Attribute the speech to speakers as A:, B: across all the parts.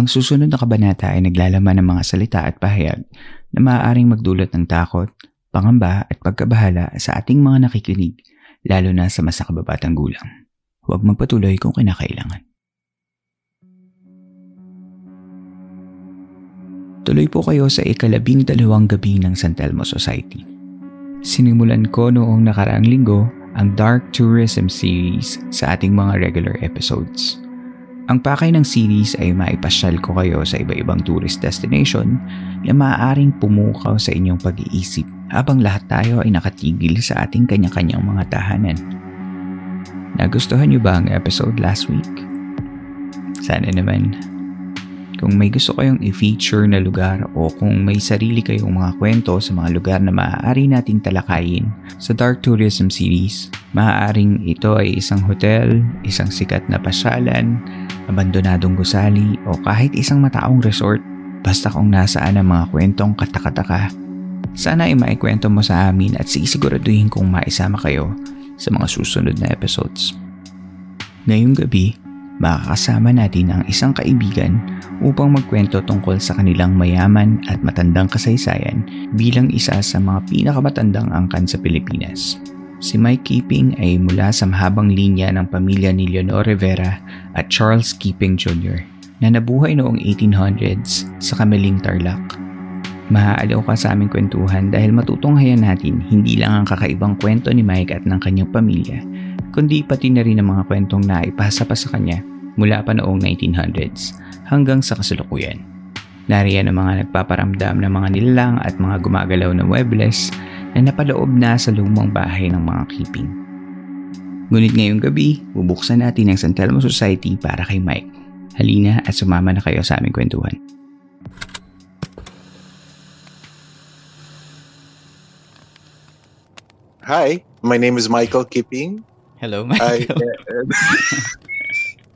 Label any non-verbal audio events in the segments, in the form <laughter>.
A: Ang susunod na kabanata ay naglalaman ng mga salita at pahayag na maaaring magdulot ng takot, pangamba at pagkabahala sa ating mga nakikinig, lalo na sa mas nakababatang gulang. Huwag magpatuloy kung kinakailangan. Tuloy po kayo sa ikalabing dalawang gabi ng San Telmo Society. Sinimulan ko noong nakaraang linggo ang Dark Tourism Series sa ating mga regular episodes. Ang pakay ng series ay maipasyal ko kayo sa iba-ibang tourist destination na maaaring pumukaw sa inyong pag-iisip habang lahat tayo ay nakatigil sa ating kanya-kanyang mga tahanan. Nagustuhan niyo ba ang episode last week? Sana naman. Kung may gusto kayong i-feature na lugar o kung may sarili kayong mga kwento sa mga lugar na maaari nating talakayin sa Dark Tourism Series, maaaring ito ay isang hotel, isang sikat na pasyalan, abandonadong gusali o kahit isang mataong resort basta kung nasaan ang mga kwentong katakataka. Sana ay maikwento mo sa amin at sisiguraduhin kong maisama kayo sa mga susunod na episodes. Ngayong gabi, makakasama natin ang isang kaibigan upang magkwento tungkol sa kanilang mayaman at matandang kasaysayan bilang isa sa mga pinakamatandang angkan sa Pilipinas. Si Mike Keeping ay mula sa mahabang linya ng pamilya ni Leonor Rivera at Charles Keeping Jr. na nabuhay noong 1800s sa Kamiling Tarlac. Maaaliw ka sa aming kwentuhan dahil matutunghayan natin hindi lang ang kakaibang kwento ni Mike at ng kanyang pamilya, kundi pati na rin ang mga kwentong naipasa pa sa kanya mula pa noong 1900s hanggang sa kasalukuyan. Nariyan ang mga nagpaparamdam ng mga nilalang at mga gumagalaw na webless na napaloob na sa lumang bahay ng mga keeping. Ngunit ngayong gabi, bubuksan natin ang San Telmo Society para kay Mike. Halina at sumama na kayo sa aming kwentuhan.
B: Hi, my name is Michael Kipping.
A: Hello,
B: I,
A: Michael. <laughs>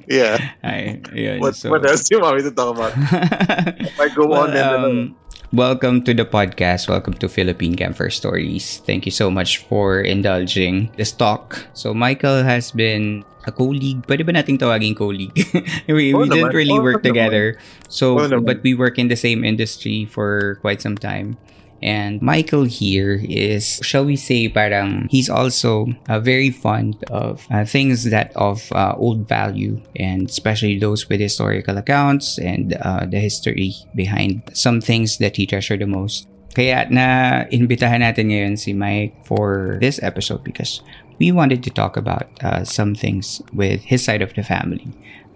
B: yeah.
A: Hi. Ayun,
B: What,
A: so-
B: what else do you want me to talk about? <laughs> I go
A: Well,
B: on and on.
A: Welcome to the podcast. Welcome to Philippine Camper Stories. Thank you so much for indulging this talk. So, Michael has been a colleague. Pwede ba nating tawagin colleague? <laughs> we
B: Oo
A: we didn't really work together. So, but we work in the same industry for quite some time. And Michael here is, shall we say, parang he's also uh, very fond of uh, things that of uh, old value, and especially those with historical accounts and uh, the history behind some things that he treasured the most. Kaya na imbitahan natin ngayon si Mike for this episode because we wanted to talk about uh, some things with his side of the family.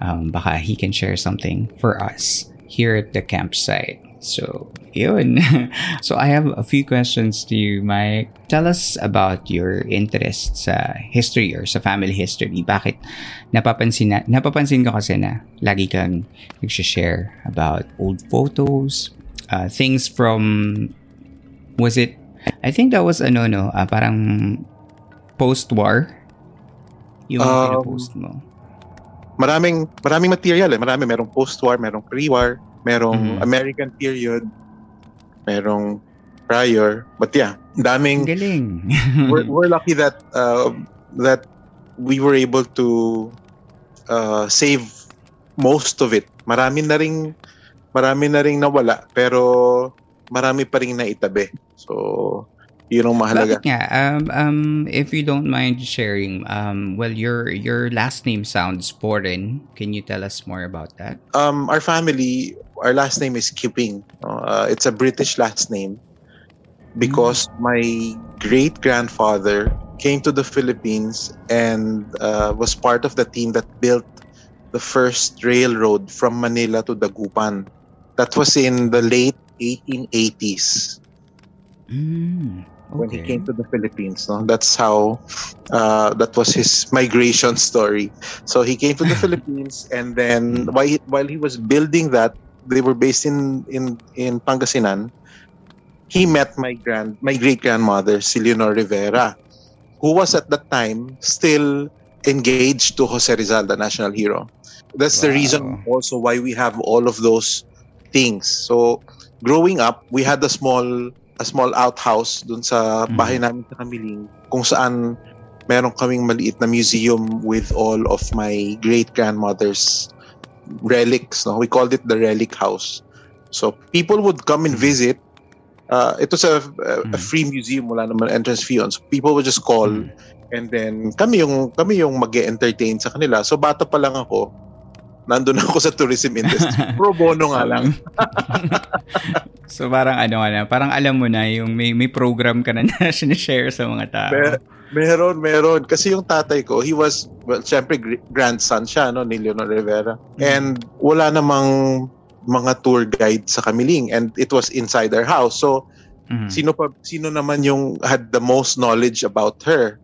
A: Um, baka he can share something for us here at the campsite. So, yun. <laughs> so, I have a few questions to you, Mike. Tell us about your interest sa history or sa family history. Bakit napapansin, na, napapansin ko kasi na lagi kang nag-share about old photos, uh, things from, was it, I think that was ano, no, ah, parang post-war. Yung
B: Um,
A: pinapost mo.
B: maraming maraming material eh. Marami merong post-war, merong pre-war, merong
A: Mhm.
B: American period, merong prior. But yeah, daming
A: galing. <laughs>
B: we're, we're lucky that uh, that we were able to uh, save most of it. Marami na ring marami na ring nawala pero marami pa ring naitabi. So, yun ang mahalaga.
A: Bakit nga? Um, um, if you don't mind sharing, um, well, your your last name sounds foreign. Can you tell us more about that?
B: Um, our family, our last name is Kipping. Uh, it's a British last name because my great grandfather came to the Philippines and uh, was part of the team that built the first railroad from Manila to Dagupan. That was in the late 1880s
A: Mm,
B: when he came to the Philippines. No, that's how uh, that was his migration story. So he came to the <laughs> Philippines, and then while he, while he was building that, they were based in in in Pangasinan. He met my grand my great grandmother, si Leonor Rivera, who was at that time still engaged to Jose Rizal, the national hero. That's the
A: Wow.
B: reason also why we have all of those things. So growing up, we had a small a small outhouse dun sa
A: Mhm.
B: bahay namin sa Kamiling kung saan meron kaming maliit na museum with all of my great grandmother's relics. No? We called it the relic house. So people would come and visit. Uh, it was a, a, a
A: Mhm.
B: free museum, wala naman entrance fee on. So people would just call
A: Mm.
B: and then kami yung kami yung mag-entertain sa kanila. So bata pa lang ako, nandun <laughs> ako sa tourism industry. <laughs> Pro bono nga lang. <laughs>
A: so parang ano na, parang alam mo na yung may may program ka na na sinishare sa mga tao.
B: Mer- meron, meron. Kasi yung tatay ko, he was, well, syempre gr- grandson siya, no, ni Leonor Rivera. And wala namang mga tour guide sa Kamiling and it was inside our house. So,
A: Mhm.
B: sino pa sino naman yung had the most knowledge about her?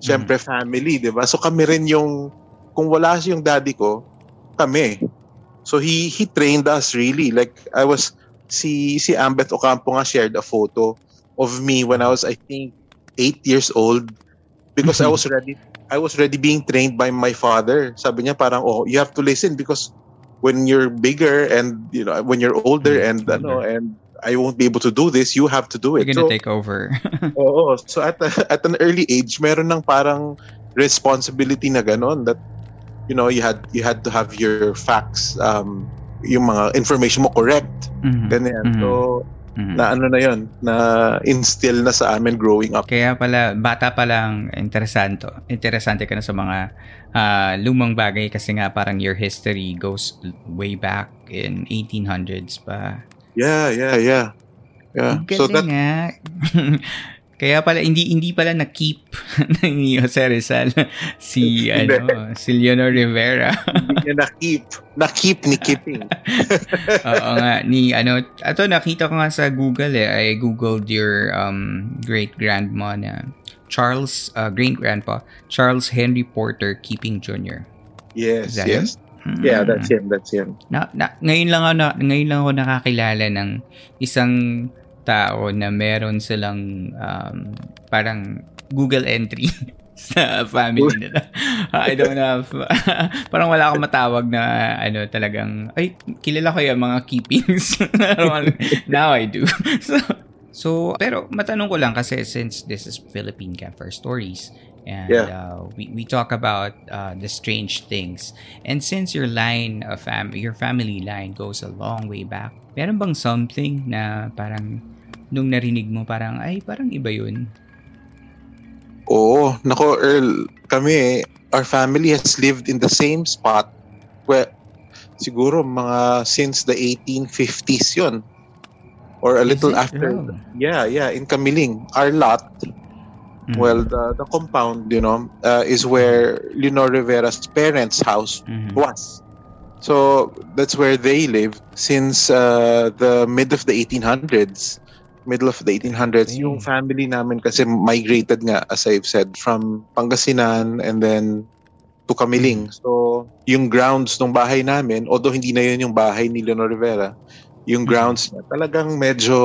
B: Syempre family, 'di ba? So kami rin yung kung wala si yung daddy ko, kami. So he he trained us really. Like I was si si Ambeth Ocampo nga shared a photo of me when I was I think 8 years old because I was ready I was already being trained by my father. Sabi niya parang oh, you have to listen because when you're bigger and you know when you're older
A: Mm,
B: and ano and I won't be able to do this, you have to do
A: You're
B: it.
A: gonna
B: So,
A: take over. <laughs>
B: Oo. So at a- <laughs> at an early age, meron ng parang responsibility na ganon that you know, you had you had to have your facts um yung mga information mo correct.
A: Mhm.
B: Ganyan.
A: Mhm.
B: So
A: Mhm.
B: na ano na 'yon, na instill na sa amin growing up.
A: Kaya pala, bata pa lang, interesanto. Interesante ka na sa mga ah, lumang bagay kasi nga parang your history goes way back in 1800s pa.
B: Yeah, yeah, yeah. Yeah.
A: Ang
B: So that
A: galing <laughs> nga. Kaya pala hindi hindi pala na-keep <laughs> ni Jose Rizal <laughs> si ano si Leonor Rivera.
B: hindi niya na-keep. Na-keep ni keeping. <laughs>
A: Oo nga ni ano ato nakita ko nga sa Google eh I googled your um great grandma na Charles uh, great grandpa Charles Henry Porter Keeping Jr.
B: Yes,
A: that him?
B: yes. Yeah, that's him. That's him.
A: Na, na, ngayon lang ako na, ngayon lang ako nakakilala ng isang tao na meron silang um, parang Google entry <laughs> sa family nila. I don't know. if- <laughs> parang wala akong matawag na ano talagang ay kilala ko yung mga keepings. <laughs> Now I do. so, so pero matanong ko lang kasi since this is Philippine Camper Stories and
B: Yeah.
A: uh, we we talk about uh, the strange things and since your line of fam your family line goes a long way back meron bang something na parang nung narinig mo parang ay parang iba yun
B: Oo. Nako, Earl, kami, our family has lived in the same spot where siguro mga since the 1850s yun. Or a
A: Is
B: little
A: it?
B: after.
A: Oh.
B: Yeah, yeah, in Kamiling. Our lot,
A: Mhm.
B: well, the, the compound, you know, uh, is where Leonor Rivera's parents' house
A: Mhm.
B: was. So that's where they lived since uh, the mid of the 1800s. Middle of the 1800s.
A: Okay.
B: Yung family namin kasi migrated nga, as I've said, from Pangasinan and then to Kamiling. So, yung grounds ng bahay namin, although hindi na yun yung bahay ni Leonor Rivera, yung
A: Mhm.
B: grounds niya talagang medyo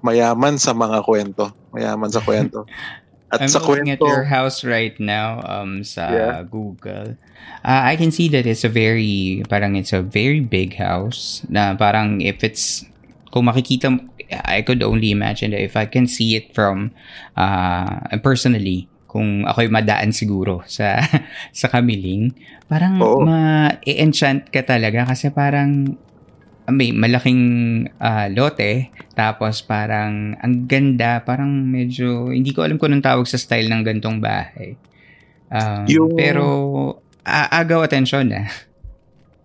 B: mayaman sa mga kwento. Mayaman sa kwento. <laughs> At
A: I'm
B: sa
A: looking at
B: kwento,
A: your house right now um sa
B: Yeah.
A: Google. Uh, I can see that it's a very parang it's a very big house na parang if it's kung makikita I could only imagine that if I can see it from uh personally kung ako'y madaan siguro sa <laughs> sa Kamiling, parang
B: Oo.
A: ma-enchant ka talaga kasi parang ah, may malaking ah, lote tapos parang ang ganda parang medyo hindi ko alam kung anong tawag sa style ng gantong bahay Um,
B: Yung-
A: pero a- agaw atensyon na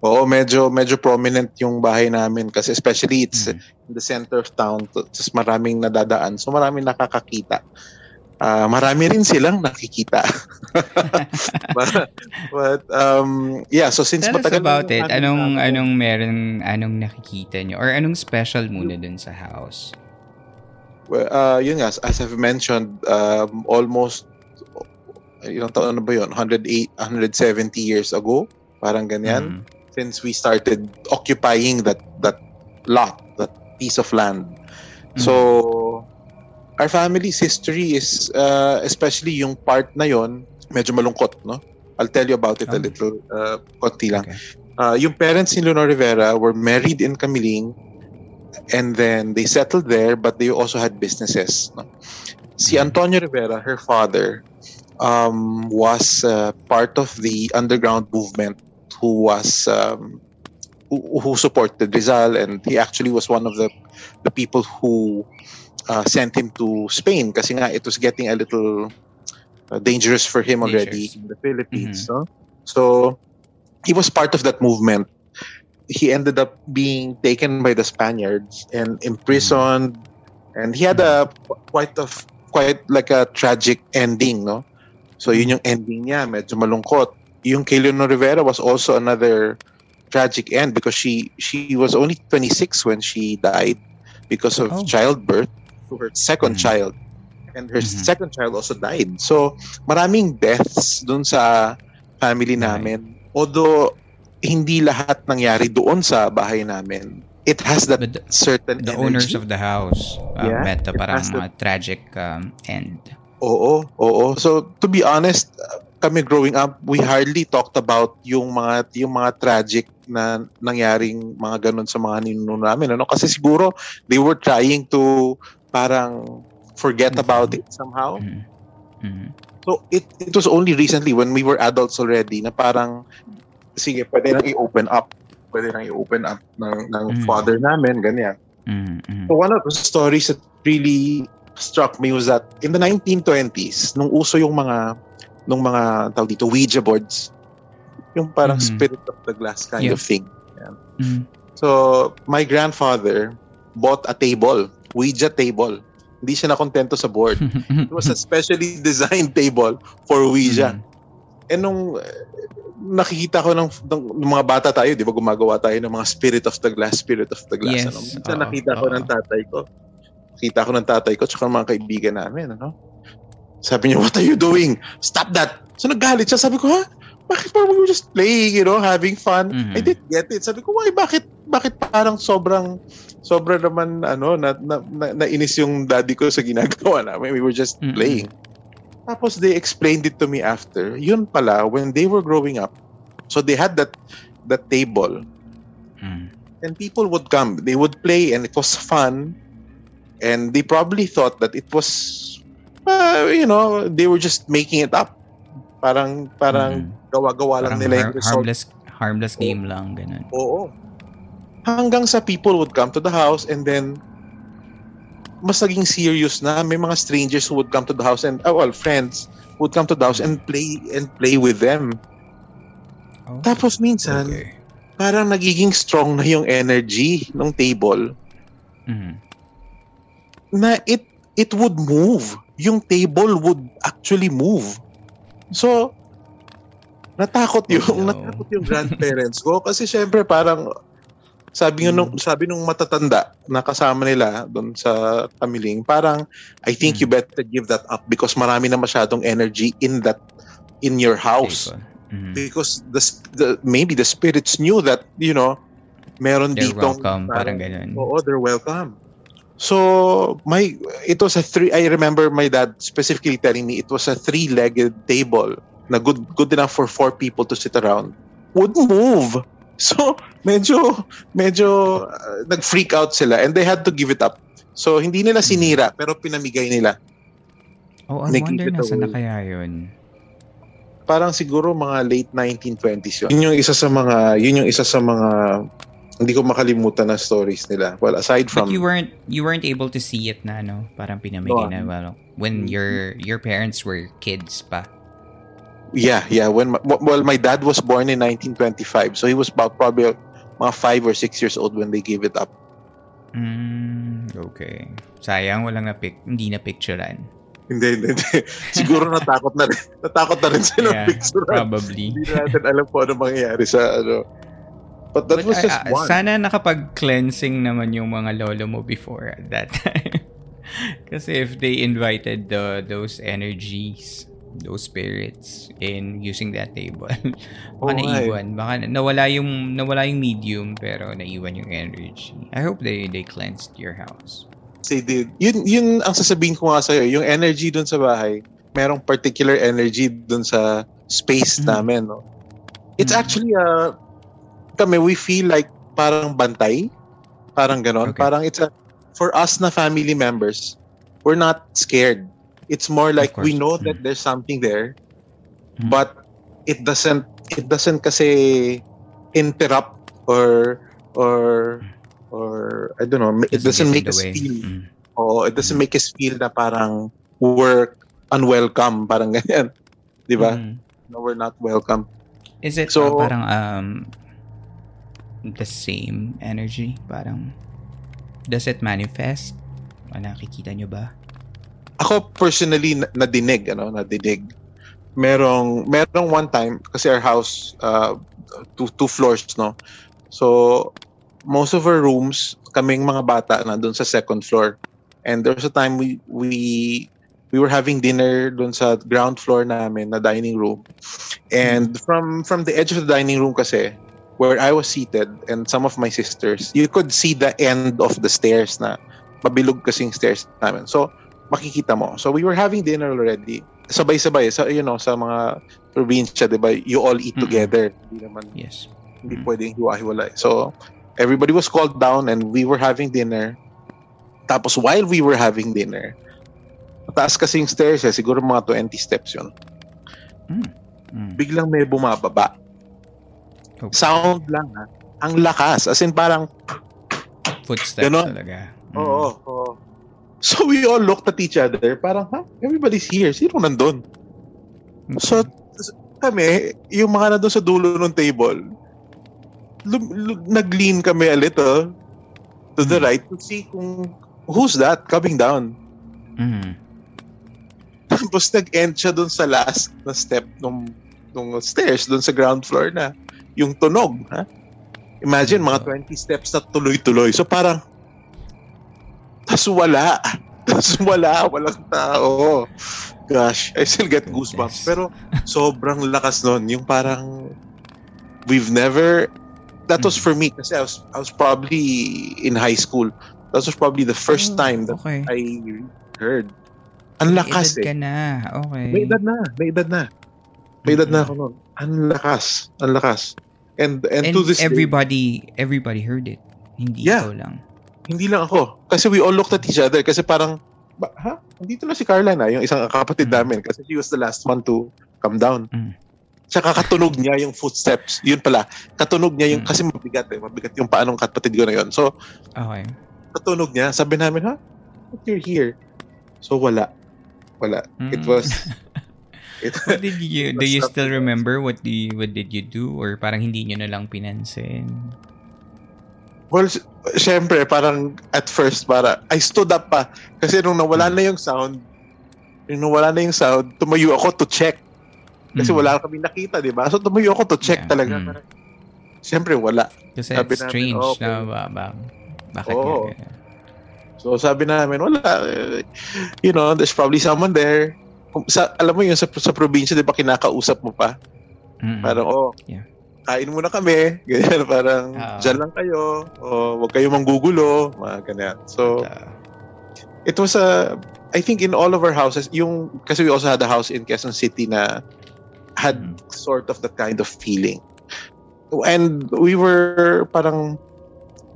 B: Oo, medyo medyo prominent yung bahay namin kasi especially it's
A: Mm.
B: In the center of town. Tapos maraming nadadaan. So maraming nakakakita. ah, marami rin silang nakikita. <laughs> but, but um, yeah, so since
A: Tell
B: matagal
A: about
B: na
A: it. Anong,
B: namin-
A: anong meron, anong nakikita nyo? Or anong special muna dun sa house?
B: Well, uh, yun nga, as I've mentioned, um, almost, ilang taon na ba yun? 108, 170 years ago? Parang ganyan.
A: Mm.
B: Since we started occupying that that lot, piece of land. So, our family's history is, uh, especially yung part na yon medyo malungkot, no? I'll tell you about it a
A: Oh.
B: little, uh, konti lang.
A: Okay.
B: Uh, yung parents ni Leonor Rivera were married in Camiling and then they settled there but they also had businesses. No? Si Antonio Rivera, her father, um, was uh, part of the underground movement who was um, who, who supported Rizal and he actually was one of the the people who uh, sent him to Spain kasi nga it was getting a little uh, dangerous for him already
A: Dangerous.
B: in the Philippines. No? So he was part of that movement. He ended up being taken by the Spaniards and imprisoned, and he had a quite a quite like a tragic ending, no? So yun yung ending niya, medyo malungkot. Yung kay Leonor Rivera was also another tragic end because she she was only 26 when she died because of
A: Oh.
B: childbirth to her second
A: Mhm.
B: child. And her
A: Mhm.
B: second child also died. So maraming deaths dun sa family namin. Although hindi lahat nangyari doon sa bahay namin. It has that
A: the,
B: certain
A: the
B: energy.
A: owners of the house uh,
B: Yeah,
A: met a
B: it
A: parang
B: the-
A: uh, tragic um, end.
B: Oo, oo. So to be honest, uh, kami growing up, we hardly talked about yung mga yung mga tragic na nangyaring mga ganun sa mga ninuno namin ano kasi siguro they were trying to parang forget
A: Mhm.
B: about it somehow.
A: Mhm. Mhm.
B: So it it was only recently when we were adults already na parang sige, pwede nang i-open up. Pwede nang i-open up ng ng father namin ganyan. So one of the stories that really struck me was that in the 1920s, nung uso yung mga nung mga tawag dito Ouija boards, yung parang
A: Mhm.
B: spirit of the glass kind
A: Yeah.
B: of thing.
A: Mhm.
B: So my grandfather bought a table, Ouija table. Hindi siya nakontento sa board. <laughs> It was a specially designed table for Ouija.
A: Mhm.
B: Eh nung nakikita ko ng, ng, ng mga bata tayo, di ba gumagawa tayo ng mga spirit of the glass, spirit of the glass.
A: Yes,
B: Ano? Minsan
A: oo,
B: nakita ko
A: oo.
B: ng tatay ko. Nakita ko ng tatay ko tsaka ng mga kaibigan namin. Ano? Sabi niya, what are you doing? Stop that! So naggalit siya. Sabi ko, ha? Bakit parang we were just playing, you know, having fun?
A: Mhm.
B: I didn't get it. Sabi ko, why? Bakit, bakit parang sobrang, sobra naman, ano, na, na, na, nainis yung daddy ko sa ginagawa namin. We were just
A: Mhm.
B: playing. Tapos they explained it to me after. Yun pala, when they were growing up, so they had that that table
A: Mhm.
B: and people would come. They would play and it was fun. And they probably thought that it was, uh, you know, they were just making it up. Parang, parang gawa-gawa lang
A: Parang
B: nila yung
A: har-
B: result.
A: harmless, harmless game lang, ganun.
B: Oo. Hanggang sa people would come to the house and then mas naging serious na may mga strangers who would come to the house and oh, well friends would come to the house and play and play with them.
A: Oh,
B: Tapos minsan
A: okay.
B: parang nagiging strong na yung energy ng table
A: Mhm.
B: na it it would move. Yung table would actually move. So natakot yung
A: Oh, no.
B: natakot yung grandparents ko kasi syempre parang sabi nga nung sabi nung matatanda na kasama nila doon sa Tamiling parang I think you
A: Mm.
B: better give that up because marami na masyadong energy in that in your house.
A: Mhm.
B: because the, the maybe the spirits knew that you know meron
A: They're
B: ditong
A: welcome, parang ganun.
B: Oo, they're welcome. So, my it was a three I remember my dad specifically telling me it was a three-legged table na good good enough for four people to sit around. Would move. <laughs> So, medyo medyo uh, nag-freak out sila and they had to give it up. So, hindi nila sinira pero pinamigay nila.
A: Oh, I wonder nasa na kaya yun.
B: Parang siguro mga late 1920s yun. Yun yung isa sa mga yun yung isa sa mga hindi ko makalimutan na stories nila. Well, aside
A: But
B: from
A: you weren't you weren't able to see it na no? Parang pinamigay
B: No.
A: na well, when your your parents were kids pa.
B: Yeah, yeah. When my, well, my dad was born in 1925, so he was about probably mga five or six years old when they gave it up.
A: Mm, okay. Sayang walang na pic, hindi na picturean.
B: Hindi, hindi, hindi. <laughs> Siguro natakot na rin. Natakot na rin sila
A: Yeah,
B: picture.
A: probably.
B: Hindi natin alam kung ano mangyayari sa ano. But that
A: But,
B: was just
A: ah, ah,
B: one.
A: Sana nakapag-cleansing naman yung mga lolo mo before at that time. <laughs> Kasi if they invited the those energies, those spirits in using that table, <laughs> baka
B: eh.
A: naiwan. Baka nawala yung, nawala yung medium pero naiwan yung energy. I hope they they cleansed your house.
B: They did. Yun, yun ang sasabihin ko nga sa'yo. Yung energy dun sa bahay, merong particular energy dun sa space
A: Mm.
B: namin. No? It's
A: Mm.
B: actually, uh, kami, we feel like parang bantay. Parang ganon.
A: Okay.
B: Parang it's a, for us na family members, we're not scared. It's more like we know
A: Mm.
B: that there's something there,
A: Mm.
B: but it doesn't, it doesn't kasi interrupt or, or, or, I don't know, it doesn't
A: in
B: make us
A: way.
B: feel
A: Mm.
B: Oo, it doesn't make us feel na parang we're unwelcome, parang ganyan. <laughs> Di ba?
A: Mm.
B: No, we're not welcome.
A: Is it
B: So-
A: uh, parang um the same energy? Parang does it manifest? Ah, nakikita nyo ba?
B: Ako personally na- nadinig, ano, nadinig. Merong merong one time kasi our house uh, two two floors, no. So most of our rooms, kaming mga bata nandun sa second floor. And there was a time we we we were having dinner doon sa ground floor namin na dining room. And from from the edge of the dining room kasi where I was seated and some of my sisters, you could see the end of the stairs na mabilog kasing stairs namin. So makikita mo. So we were having dinner already. Sabay-sabay sa you know sa mga probinsya, 'di ba? You all eat
A: Mm-mm.
B: together. Hindi naman
A: Yes.
B: hindi pwedeng hiwa-hiwalay. So, everybody was called down and we were having dinner. Tapos, while we were having dinner, mataas kasi yung stairs eh, siguro mga 20 steps yun.
A: Mm.
B: Biglang may bumababa.
A: Okay.
B: Sound lang ha. Ang lakas. As in parang,
A: Footsteps
B: Ganon.
A: talaga. Mm.
B: oo, oo. So, we all looked at each other. Parang, ha? Everybody's here. Sino nandun? So, kami, yung mga nandun sa dulo ng table, lum- lum- nag-lean kami a little to the
A: Hmm.
B: right to see kung who's that coming down.
A: Mm.
B: Tapos nag-end siya dun sa last na step nung, nung stairs, dun sa ground floor na yung tunog. Ha? Imagine, mga 20 steps na tuloy-tuloy. So parang, tas wala. <laughs> Tas wala. Walang tao. Gosh, I still get goosebumps. Pero sobrang lakas nun. Yung parang, we've never, that was
A: Mm.
B: for me kasi I was, I was probably in high school. That was probably the first
A: Oh,
B: time that
A: okay.
B: I heard. Ang lakas
A: May edad
B: eh.
A: ka na. Okay.
B: May edad na. May edad na. May edad na ako nun. Ang lakas. Ang lakas. And, and,
A: And
B: to this day,
A: everybody, everybody heard it. Hindi
B: Yeah.
A: ikaw lang.
B: hindi lang ako. Kasi we all looked at each other. Kasi parang, ba, ha? Nandito na si Carla na, yung isang kapatid
A: Mm.
B: namin. Kasi she was the last one to come down.
A: Mm.
B: Tsaka katunog niya yung footsteps. Yun pala. Katunog niya yung,
A: Mm.
B: kasi mabigat eh. Mabigat yung paanong kapatid ko na yun. So,
A: Okay.
B: katunog niya. Sabi namin, ha? But you're here. So, wala. Wala. It
A: Mm.
B: was, <laughs> it,
A: What did you, do you still remember what you, what did you do? Or parang hindi nyo na lang pinansin?
B: Well, syempre, parang at first, para, I stood up pa. Kasi nung nawala na yung sound, nung nawala na yung sound, tumayo ako to check. Kasi
A: Mm.
B: wala kami nakita, di ba? So tumayo ako to check
A: Yeah.
B: talaga.
A: Mm.
B: Syempre, wala.
A: Kasi
B: Sabi
A: it's
B: namin,
A: strange
B: okay.
A: na ba, ba, bakit ganun?
B: So sabi namin, wala. eh, You know, there's probably someone there. Sa, alam mo yun, sa, sa probinsya, di ba, kinakausap mo pa?
A: Mm-mm.
B: Parang, oh,
A: Yeah.
B: kain muna kami. <laughs> Ganyan, parang,
A: Oo.
B: dyan lang kayo. O, huwag kayo manggugulo. Mga ganyan. So,
A: Uh,
B: it was a I think in all of our houses yung kasi we also had a house in Quezon City na had
A: Mhm.
B: sort of that kind of feeling and we were parang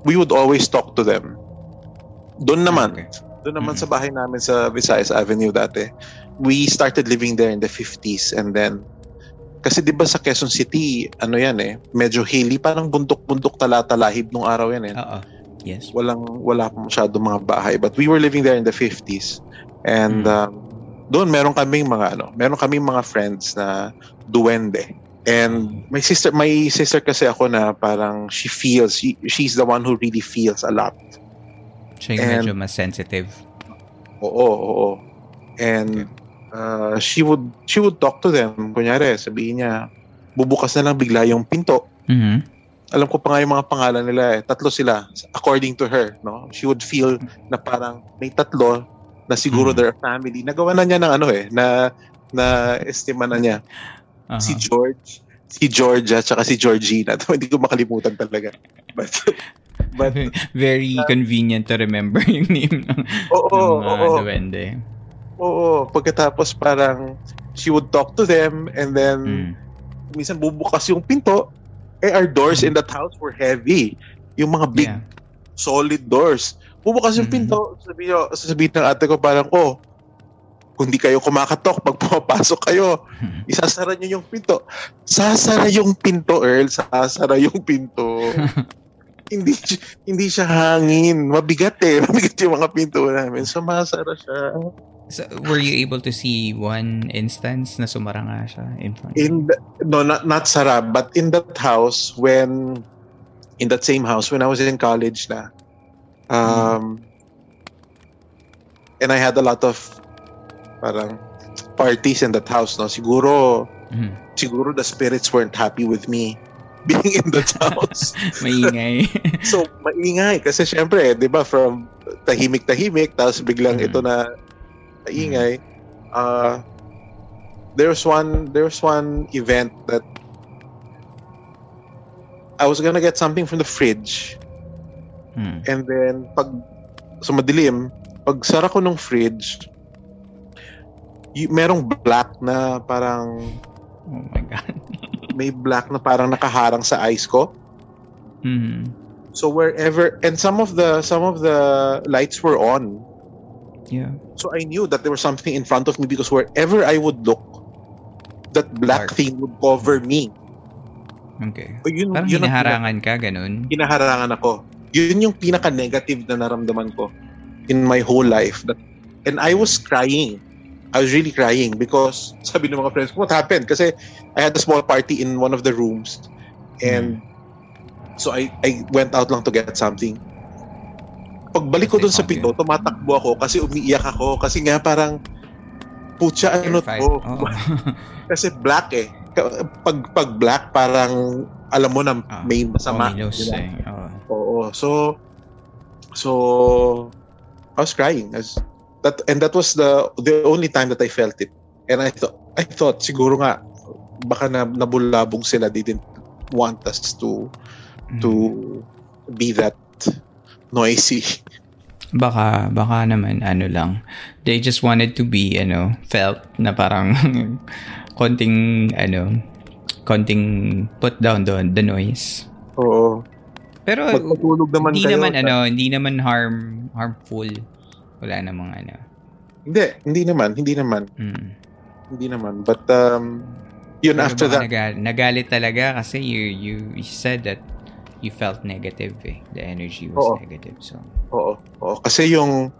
B: we would always talk to them doon naman
A: okay.
B: doon naman
A: Mhm.
B: sa bahay namin sa Visayas Avenue dati we started living there in the 50s and then kasi 'di ba sa Quezon City ano yan eh medyo hilly parang bundok-bundok tala-talahib nung araw yan eh
A: Oo. Yes.
B: walang wala pa masyado mga bahay but we were living there in the 50s and
A: Mm.
B: um, doon meron kaming mga ano meron kaming mga friends na duwende and my sister my sister kasi ako na parang she feels she, she's the one who really feels a lot
A: Siya yung
B: And-
A: medyo mas sensitive.
B: oo oo And uh, she would she would talk to them. Kunyari, sabihin niya, bubukas na lang bigla yung pinto.
A: Mhm.
B: Alam ko pa nga yung mga pangalan nila eh. Tatlo sila, according to her. No? She would feel na parang may tatlo na siguro
A: Mhm.
B: their family. Nagawa na niya ng ano eh, na na estima na niya.
A: Aha.
B: Si George, si Georgia, tsaka si Georgina. <laughs> Hindi ko makalimutan talaga. But, but <laughs>
A: Very convenient to remember yung name ng,
B: oo,
A: ng mga
B: oo,
A: duwende.
B: Oo. Pagkatapos parang she would talk to them and then
A: Mm.
B: minsan bubukas yung pinto. Eh, our doors in that house were heavy. Yung mga big
A: Yeah.
B: solid doors. Bubukas yung
A: Mhm.
B: pinto, sabihin, sasabihin ng ate ko parang, oh, kung di kayo kumakatok, <laughs> pag pumapasok kayo, isasara niyo yung pinto. Sasara yung pinto, Earl. Sasara yung pinto. <laughs> hindi hindi siya hangin. Mabigat eh. <laughs> Mabigat yung mga pinto namin. So, masara siya.
A: So, were you able to see one instance na sumara nga siya in front?
B: In the, no, not, not Sara, but in that house, when, in that same house, when I was in college na, um, and I had a lot of, parang, parties in that house, no? Siguro,
A: Mhm.
B: siguro the spirits weren't happy with me <laughs> being in that house. <laughs>
A: Maingay.
B: so, maingay. Kasi syempre, di ba, from tahimik-tahimik, tapos biglang
A: Mhm.
B: ito na maingay. Uh, there's one, there's one event that I was gonna get something from the fridge.
A: Hmm.
B: And then, pag sa madilim, pag sara ko ng fridge, y- merong black na parang
A: Oh my God. <laughs>
B: may black na parang nakaharang sa eyes ko.
A: Mhm.
B: So wherever and some of the some of the lights were on.
A: Yeah.
B: So I knew that there was something in front of me because wherever I would look, that black
A: Dark.
B: thing would cover me.
A: Okay.
B: So yun,
A: Parang
B: yun ang
A: hinaharangan ka, ganun.
B: hinaharangan ako. Yun yung pinaka-negative na naramdaman ko in my whole life. That, and I was crying. I was really crying because <laughs> sabi ng mga friends ko, what happened? Kasi I had a small party in one of the rooms and so I I went out lang to get something. Pagbalik ko dun sa pinto, tumatakbo ako kasi umiiyak ako kasi nga parang putya ano to.
A: Oo. <laughs>
B: Kasi black eh. Pag pag black parang alam mo na
A: Ah,
B: may masama. Ba?
A: eh. Oo.
B: Oo. So, so, I was crying. I was- that, and that was the the only time that I felt it. And I thought, I thought, siguro nga, baka na, nabulabog sila. They didn't want us to, to be that noisy.
A: Baka, baka naman, ano lang. They just wanted to be, ano, felt na parang <laughs> konting, ano, konting put down the, the noise.
B: Oo.
A: Pero,
B: Magpatulog naman
A: hindi
B: kayo.
A: naman, ano, hindi naman harm, harmful. Wala namang, ano.
B: Hindi, hindi naman, hindi naman,
A: Mm.
B: hindi naman. But, um, yun
A: Pero
B: after that,
A: nagal- nagalit talaga kasi you, you said that you felt negative eh. The energy was
B: Oo.
A: negative. So,
B: Oo. Oo. Kasi yung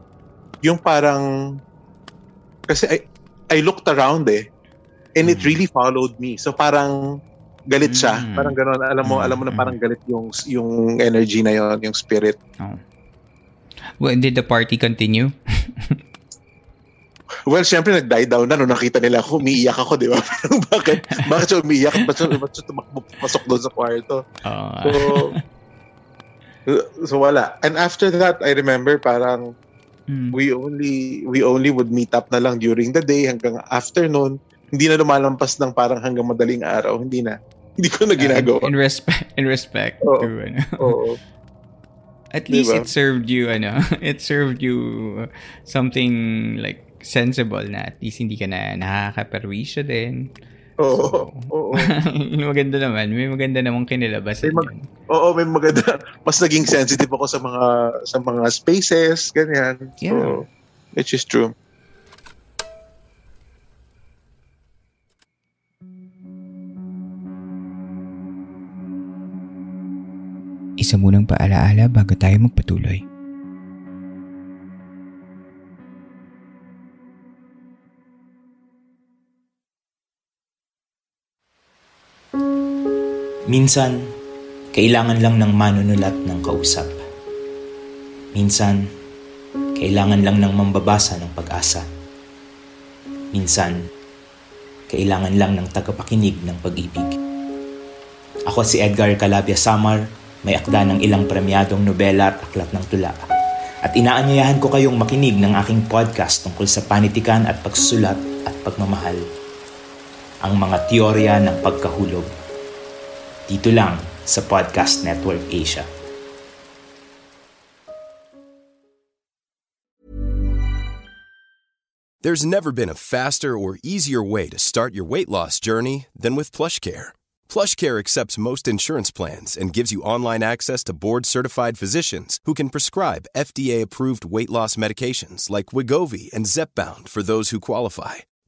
B: yung parang kasi I I looked around eh and it
A: Mm.
B: really followed me. So parang galit siya.
A: Mm.
B: Parang gano'n. Alam mo,
A: Mm,
B: alam mo na
A: mm.
B: parang galit yung yung energy na yon, yung spirit.
A: well, did the party continue? <laughs>
B: Well, syempre nag-die down na nung nakita nila ako, umiiyak ako, di ba? <laughs> Bakit? Bakit siya umiiyak? Bakit siya, siya tumakbo pasok doon sa kwarto?
A: Oo.
B: So, so wala. And after that, I remember parang
A: Mm.
B: we only we only would meet up na lang during the day hanggang afternoon. Hindi na lumalampas ng parang hanggang madaling araw. Hindi na. Hindi ko na ginagawa.
A: in respect, in respect
B: Oo.
A: to, ano. <laughs>
B: Oo.
A: At least
B: Diba?
A: it served you, ano, <laughs> it served you something like sensible na at least hindi ka na nakakaperwisyo din.
B: Oo. Oo. <laughs>
A: maganda naman. May maganda namang kinalabasan
B: May mag-. Oo, may maganda. Mas naging sensitive ako sa mga sa mga spaces, ganyan.
A: Yeah.
B: So, which is true.
A: Isa munang paalaala bago tayo magpatuloy.
C: Minsan, kailangan lang ng manunulat ng kausap. Minsan, kailangan lang ng mambabasa ng pag-asa. Minsan, kailangan lang ng tagapakinig ng pag-ibig. Ako si Edgar Calabia Samar, may akda ng ilang premyadong nobela at aklat ng tula. At inaanyayahan ko kayong makinig ng aking podcast tungkol sa panitikan at pagsusulat at pagmamahal. Ang mga teorya ng pagkahulog. Dito lang sa Podcast Network Asia.
D: There's never been a faster or easier way to start your weight loss journey than with PlushCare. PlushCare accepts most insurance plans and gives you online access to board-certified physicians who can prescribe FDA-approved weight loss medications like Wigovi and Zepbound for those who qualify.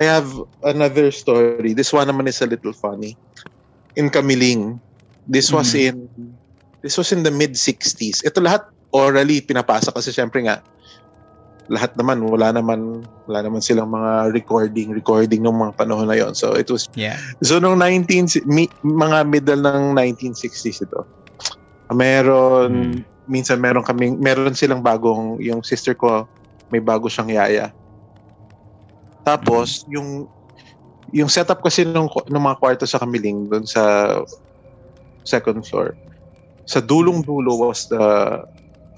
B: I have another story. This one naman is a little funny. In Kamiling, this was in this was in the mid 60s. Ito lahat orally pinapasa kasi syempre nga lahat naman wala naman wala naman silang mga recording recording ng mga panahon na yon. So it was
A: Yeah.
B: So nung 19 mi, mga middle ng 1960s ito. Meron minsan meron kaming meron silang bagong yung sister ko may bago siyang yaya. Tapos yung yung setup kasi nung ng mga kwarto sa Kamiling doon sa second floor. Sa dulong-dulo was the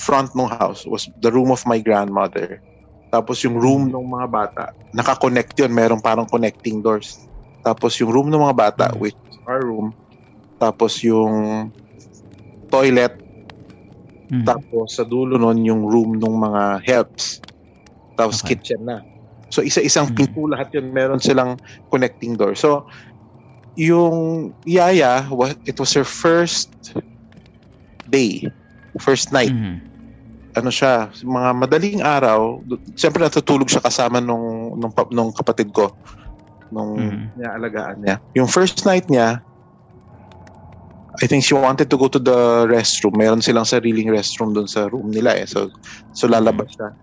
B: front ng house was the room of my grandmother. Tapos yung room ng mga bata, naka-connect yun. Meron parang connecting doors. Tapos yung room ng mga bata, which is our room. Tapos yung toilet.
A: Mhm.
B: Tapos sa dulo nun, yung room ng mga helps. Tapos
A: Okay.
B: kitchen na. So isa-isang
A: Mm.
B: pinto lahat yun. Meron silang connecting door. So yung yaya, it was her first day. First night.
A: Mhm.
B: Ano siya, mga madaling araw, siyempre natutulog siya kasama nung, nung, nung kapatid ko. Nung
A: Mhm.
B: niya niya. Yung first night niya, I think she wanted to go to the restroom. Meron silang sariling restroom doon sa room nila eh. So, so lalabas siya.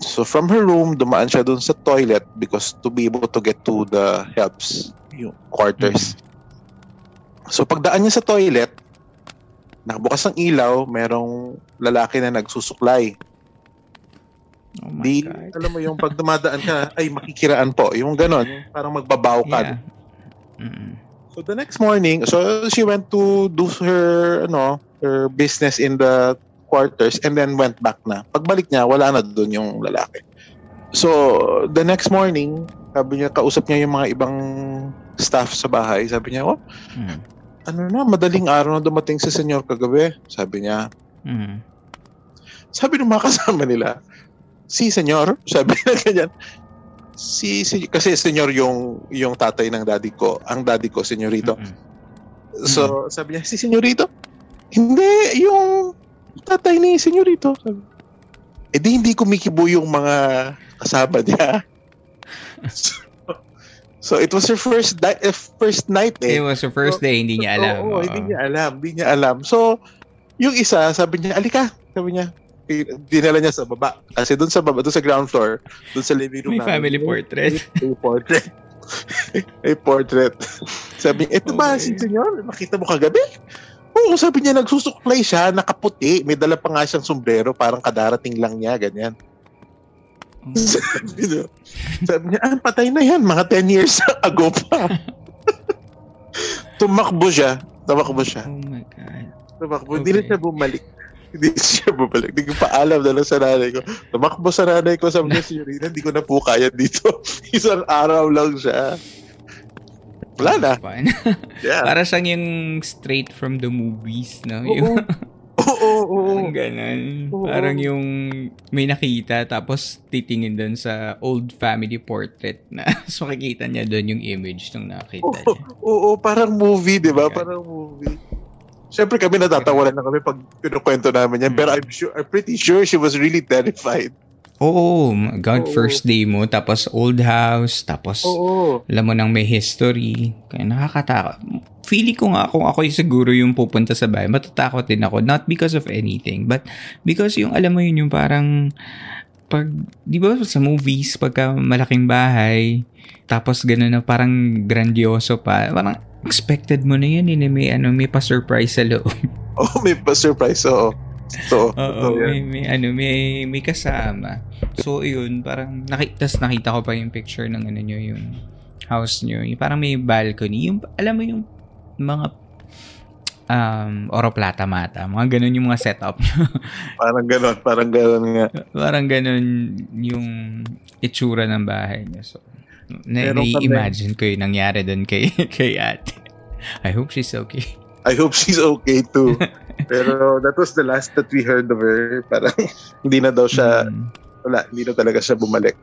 B: So from her room, dumaan siya doon sa toilet because to be able to get to the helps, yung quarters. So pagdaan niya sa toilet, nakabukas ang ilaw, merong lalaki na nagsusuklay.
A: Oh my
B: Di,
A: God.
B: alam mo yung pag dumadaan ka, ay makikiraan po. Yung ganon, parang magbabaw ka.
A: Yeah. Mhm.
B: So the next morning, so she went to do her ano, her business in the quarters and then went back na. Pagbalik niya, wala na doon yung lalaki. So the next morning, sabi niya kausap niya yung mga ibang staff sa bahay. Sabi niya, "Oh,
A: Mhm.
B: ano na, madaling araw na dumating si senyor kagabi." Sabi niya.
A: Mhm.
B: Sabi ng mga <laughs> kasama nila, "Si senyor?" Sabi na ganyan. Si, si kasi senyor yung yung tatay ng daddy ko. Ang daddy ko, senyorito.
A: Mhm.
B: So, sabi niya, si Senyorito? Hindi, yung tatay ni Senyorito. Sabi. Eh di hindi kumikibo yung mga kasama niya. so, <laughs> so, it was her first di- eh, first night eh.
A: It was her first day, hindi niya alam.
B: Oo,
A: Oo.
B: hindi niya alam, hindi niya alam. So, yung isa, sabi niya, alika, sabi niya, eh, dinala niya sa baba. Kasi doon sa baba, doon sa ground floor, doon sa living room
A: May family portrait.
B: May portrait. <laughs> May portrait. Sabi niya, ito ba si
A: Okay.
B: senyor? Makita mo kagabi? Oo, sabi niya, nagsusuklay siya, nakaputi, may dala pa nga siyang sombrero, parang kadarating lang niya, ganyan. sabi <laughs> niya, sabi niya, ah, patay na yan, mga 10 years <laughs> ago pa. Tumakbo siya. Tumakbo siya.
A: Oh my God.
B: Tumakbo. Hindi na
A: Okay.
B: siya bumalik. hindi siya bumalik. Hindi ko paalam na lang sa nanay ko. Tumakbo sa nanay ko sa mga Yorina, hindi ko na po kaya dito. <laughs> Isang araw lang siya. Wala na. <laughs> Yeah.
A: Para siyang yung straight from the movies, no?
B: Oo.
A: Yung, <laughs>
B: Oo, oo, oo.
A: Parang ganun.
B: Oo.
A: Parang yung may nakita tapos titingin doon sa old family portrait na <laughs> so makikita niya doon yung image ng nakita
B: Oo,
A: niya.
B: oo, parang movie, di ba?
A: Okay.
B: Parang movie. Siyempre kami natatawanan na kami pag kinukwento namin yan.
A: Hmm.
B: Pero I'm sure, I'm pretty sure she was really terrified.
A: Oo, God,
B: Oo.
A: first day mo, tapos old house, tapos
B: Oo.
A: alam mo nang may history. Kaya nakakatakot. Feeling ko nga kung ako yung siguro yung pupunta sa bahay, matatakot din ako. Not because of anything, but because yung alam mo yun, yung parang pag, di ba sa movies, pagka malaking bahay, tapos gano'n na parang grandioso pa, parang expected mo na yan, eh, may, ano, may pa-surprise sa loob. <laughs>
B: Oh, may pa-surprise. Oo. So,
A: Oo, may, may, ano, may, may kasama. So, yun, parang, naki, tas nakita ko pa yung picture ng ano nyo, yung house nyo. Yung parang may balcony. Yung, alam mo yung mga um, oroplata mata. Mga ganun yung mga setup nyo. <laughs>
B: parang ganon, parang ganon nga.
A: parang ganun yung itsura ng bahay nyo. So, na, nai-imagine ko yung nangyari doon kay, <laughs> kay ate. I hope she's okay.
B: I hope she's okay too. <laughs> Pero that was the last that we heard of her. Parang <laughs> hindi na daw siya,
A: Mm.
B: wala, hindi na talaga siya bumalik.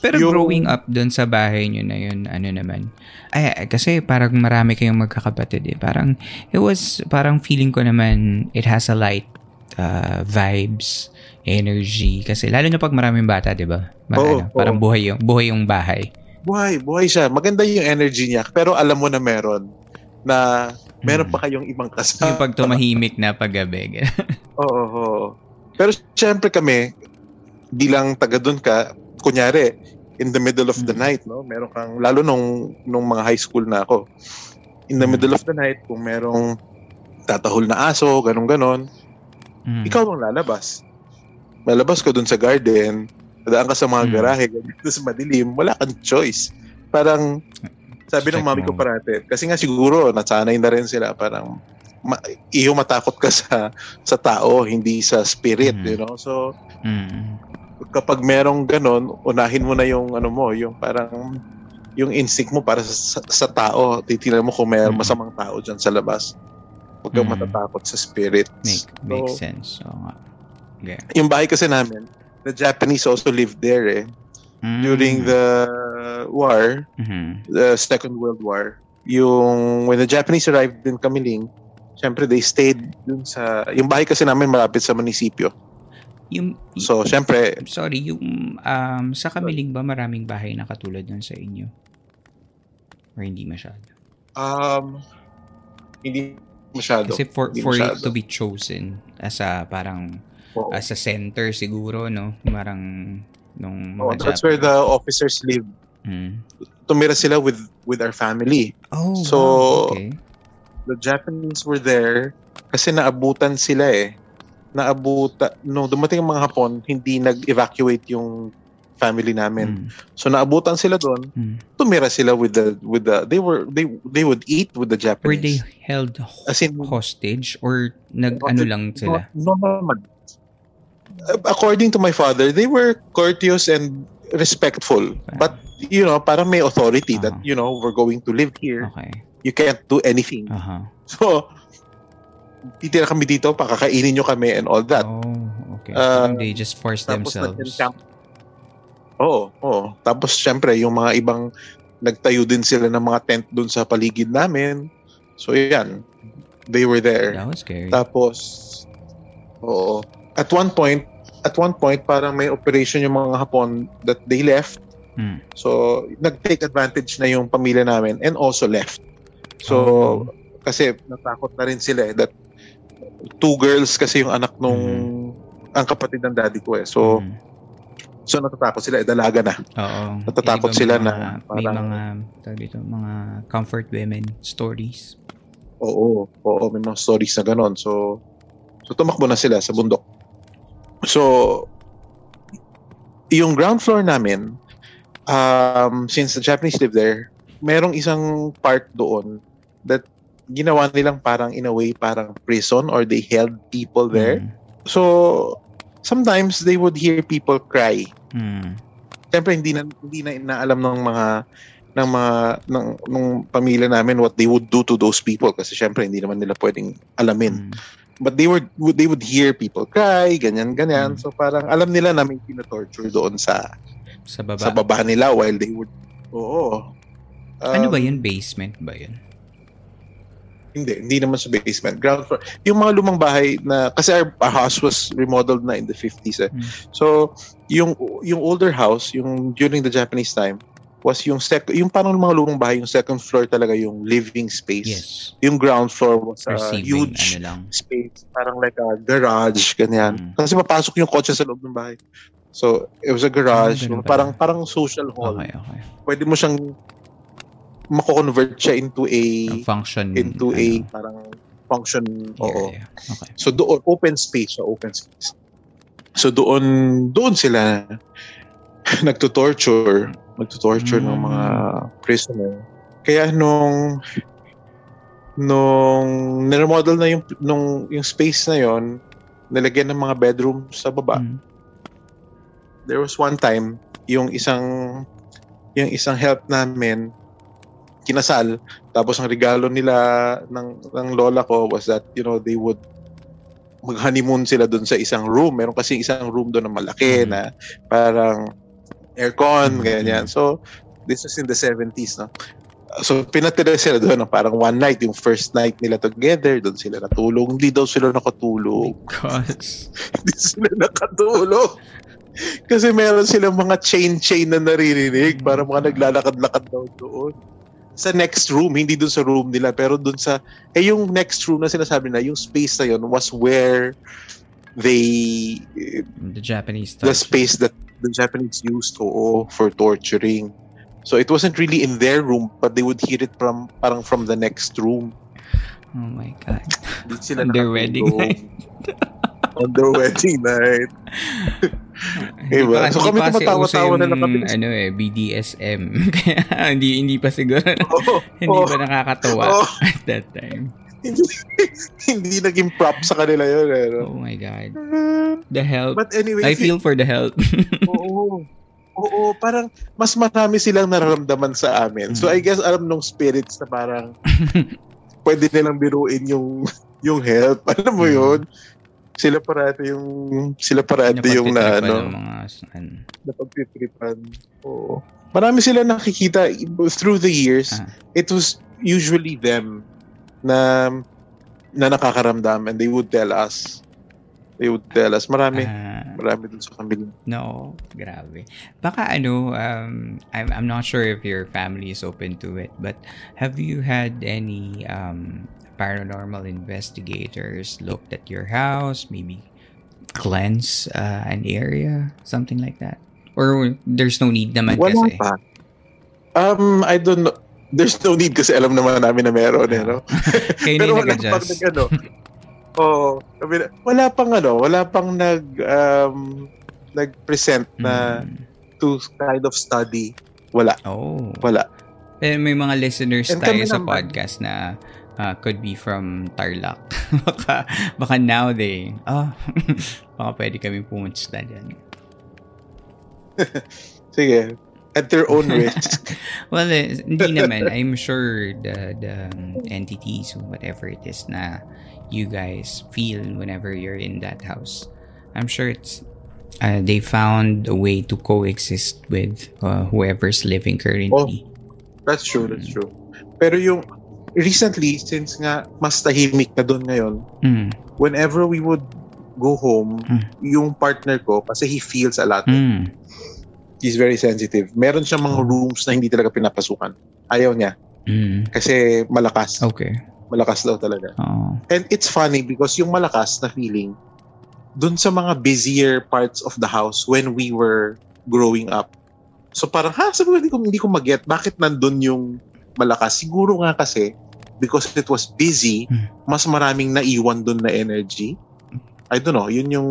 A: Pero
B: Yung-
A: growing up doon sa bahay nyo na yun, ano naman, ay, ay, kasi parang marami kayong magkakapatid eh. Parang, it was, parang feeling ko naman, it has a light uh, vibes, energy. Kasi lalo na pag maraming bata, di ba? Ma-
B: Oo,
A: ano, parang
B: oo.
A: buhay yung, buhay yung bahay.
B: Buhay, buhay siya. Maganda yung energy niya. Pero alam mo na meron na meron
A: Mm.
B: pa kayong ibang kasama.
A: Yung pag tumahimik na paggabi. <laughs>
B: Oo, oo. Pero syempre kami, bilang taga doon ka, kunyari, in the middle of the
A: Mm.
B: night, no? Meron kang, lalo nung, nung mga high school na ako, in the
A: Mm.
B: middle of the night, kung merong tatahol na aso, ganun-ganon,
A: Mm.
B: ikaw ang lalabas. Lalabas ka doon sa garden, dadaan ka sa mga
A: Mm.
B: garahe, ganyan, <laughs> tapos madilim, wala kang choice. Parang, sabi ng
A: Check
B: mami ko parate, kasi nga siguro, nasanay na rin sila, parang, ma- iyo matakot ka <laughs> sa sa tao, hindi sa spirit,
A: Mm.
B: you know? So,
A: Mm.
B: kapag merong ganon, unahin mo na yung ano mo, yung parang yung instinct mo para sa, sa, sa tao. Titingnan mo kung may
A: Mm.
B: masamang tao dyan sa labas. Huwag kang
A: Mm.
B: matatakot sa spirits.
A: Make, makes
B: So,
A: sense. So, nga. Yeah.
B: Yung bahay kasi namin, the Japanese also lived there eh.
A: Mm.
B: During the war,
A: Mhm.
B: the Second World War, yung when the Japanese arrived in Kamiling, syempre they stayed dun sa, yung bahay kasi namin malapit sa munisipyo.
A: Yung,
B: So, syempre,
A: sorry, yung um, sa Kamiling ba maraming bahay na katulad nun sa inyo? Or hindi masyado?
B: um, hindi masyado.
A: Kasi for,
B: Hindi
A: for it
B: masyado.
A: to be chosen as a parang
B: Oo.
A: as a center siguro, no? Parang nung
B: Oh,
A: mga
B: that's where the officers live.
A: Mm.
B: Tumira sila with with our family.
A: Oh,
B: So,
A: wow, okay.
B: The Japanese were there kasi naabutan sila eh. Naabutan, no, dumating ang mga Hapon, hindi nag-evacuate yung family namin.
A: Mm.
B: So naabutan sila doon,
A: Mm.
B: tumira sila with the with the they were they they would eat with the
A: Were they
B: Japanese.
A: held
B: As in-
A: hostage or nag ano lang sila?
B: No, no, no. According to my father, they were courteous and respectful. But you know, parang may authority that
A: Uh-huh.
B: you know we're going to live here.
A: Okay.
B: You can't do anything.
A: Aha.
B: So, titira kami dito, pakakainin nyo kami and all that.
A: Oh, okay.
B: Uh,
A: Parang they just force
B: Tapos
A: themselves.
B: Oo, oo. Tapos syempre, yung mga ibang nagtayo din sila ng mga tent doon sa paligid namin. So, yan. They were there.
A: That was scary.
B: Tapos, oo. At one point, at one point, parang may operation yung mga Hapon that they left.
A: Mm.
B: So, nag-take advantage na yung pamilya namin and also left. So,
A: Oh.
B: kasi natakot na rin sila eh, that two girls kasi yung anak nung ang kapatid ng daddy ko eh. So,
A: Mm.
B: so natatakot sila, eh, dalaga na.
A: Oo.
B: Natatakot
A: iba
B: sila na
A: mga, may
B: parang-
A: mga tawag dito, mga comfort women stories.
B: Oo, oo, may mga stories na ganon. So, so tumakbo na sila sa bundok. So, yung ground floor namin, um, since the Japanese live there, merong isang part doon that ginawa nilang parang in a way parang prison or they held people there.
A: Mm.
B: So sometimes they would hear people cry.
A: Mm.
B: Siyempre hindi na hindi na inaalam ng mga ng mga ng, ng pamilya namin what they would do to those people kasi syempre hindi naman nila pwedeng alamin.
A: Mm.
B: But they were would they would hear people cry, ganyan ganyan.
A: Mm.
B: So parang alam nila na may torture doon sa
A: Sa baba.
B: sa baba nila while they would Oo.
A: ano
B: Um,
A: ba yun? Basement ba yun?
B: Hindi, hindi naman sa basement. Ground floor. Yung mga lumang bahay na, kasi our, our house was remodeled na in the 50s eh.
A: Hmm.
B: So, yung yung older house, yung during the Japanese time, was yung sec yung parang mga lumang bahay, yung second floor talaga yung living space.
A: Yes.
B: Yung ground floor was a
A: Receiving,
B: huge
A: ano lang.
B: space, parang like a garage, ganyan.
A: Mm.
B: Kasi papasok yung kotse sa loob ng bahay. So, it was a garage,
A: ganun
B: parang parang social hall.
A: Okay, okay.
B: Pwede mo siyang mako-convert siya into a
A: Ang function.
B: into a
A: ano,
B: parang function oo.
A: area. Okay.
B: So doon open space, so open space. So doon doon sila <laughs> nagto-torture, nagto-torture ng
A: Mm.
B: mga prisoner. Kaya nung nung niremodel na yung nung yung space na yon, nilagyan ng mga bedroom sa baba.
A: Mm.
B: There was one time yung isang yung isang help namin kinasal tapos ang regalo nila ng ng lola ko was that you know they would mag-honeymoon sila doon sa isang room meron kasi isang room doon na malaki
A: Mm.
B: na parang aircon
A: Mm.
B: ganyan so this was in the 70s no so pinatira sila doon no? parang one night yung first night nila together doon sila natulog hindi daw sila nakatulog
A: Because, <laughs>
B: hindi sila nakatulog. Kasi meron silang mga chain-chain na naririnig para mga naglalakad-lakad daw doon. Sa next room, hindi doon sa room nila, pero doon sa, eh yung next room na sinasabi na, yung space na yun was where they,
A: the Japanese
B: the
A: touch.
B: space that the Japanese used oo, for torturing. So it wasn't really in their room, but they would hear it from, parang from the next room.
A: Oh my God.
B: Sila
A: On their
B: nakatulog.
A: wedding night. <laughs>
B: On their wedding night. <laughs>
A: Hindi
B: Diba?
A: pa,
B: So kami tumatawa-tawa na lang kami.
A: ano eh, BDSM. Kaya <laughs> hindi, hindi pa siguro,
B: Oo,
A: hindi
B: oo.
A: pa nakakatawa
B: Oo.
A: at that time.
B: Hindi, hindi naging prop sa kanila yun. Eh, no?
A: Oh my God. The help.
B: But anyway,
A: I feel for the help. <laughs>
B: oo. Oo, parang mas marami silang nararamdaman sa amin. So
A: Mm.
B: I guess alam nung spirits na parang pwede nilang biruin yung yung help. <laughs> Alam mo
A: Mm.
B: yun? Sila parati yung sila parati yung na ano,
A: mga,
B: napagtitripan. Oo. Marami sila nakikita through the years.
A: Ah.
B: It was usually them na na nakakaramdam and they would tell us. They would tell us. Marami.
A: ah,
B: marami dun sa kambing.
A: No, grabe. Baka ano, um, I'm, I'm not sure if your family is open to it, but have you had any um, paranormal investigators looked at your house, maybe cleanse uh, an area, something like that? Or there's no need naman
B: Wala
A: kasi?
B: pa. Um, I don't know. There's no need kasi alam naman namin na meron eh, no? <laughs>
A: Kayo
B: Pero wala pang nag, ano. Oo. Sabi wala pang ano, wala pang nag, um, nag-present na
A: Mm.
B: to kind of study. Wala.
A: Oh.
B: Wala.
A: Eh, may mga listeners
B: And
A: tayo sa
B: naman.
A: podcast na uh, could be from Tarlac. <laughs> baka, baka now they, oh, <laughs> baka pwede kami pumunta dyan.
B: Sige. At their own <laughs> risk.
A: Well, eh, hindi <laughs> naman. I'm sure the, the um, entities, whatever it is na you guys feel whenever you're in that house, I'm sure it's, uh, they found a way to coexist with uh, whoever's living currently.
B: That's true, that's true. Pero yung, recently, since nga mas tahimik na doon ngayon,
A: Mm.
B: whenever we would go home,
A: Mm.
B: yung partner ko, kasi he feels a lot.
A: Mm.
B: He's very sensitive. Meron siyang mga rooms na hindi talaga pinapasukan. Ayaw niya.
A: Mm.
B: Kasi malakas.
A: Okay.
B: Malakas daw talaga.
A: Oh.
B: And it's funny because yung malakas na feeling, dun sa mga busier parts of the house when we were growing up. So parang, ha, sabi ko, hindi ko, hindi ko mag-get. Bakit nandun yung malakas? Siguro nga kasi, because it was busy,
A: Hmm.
B: mas maraming naiwan dun na energy. I don't know, yun yung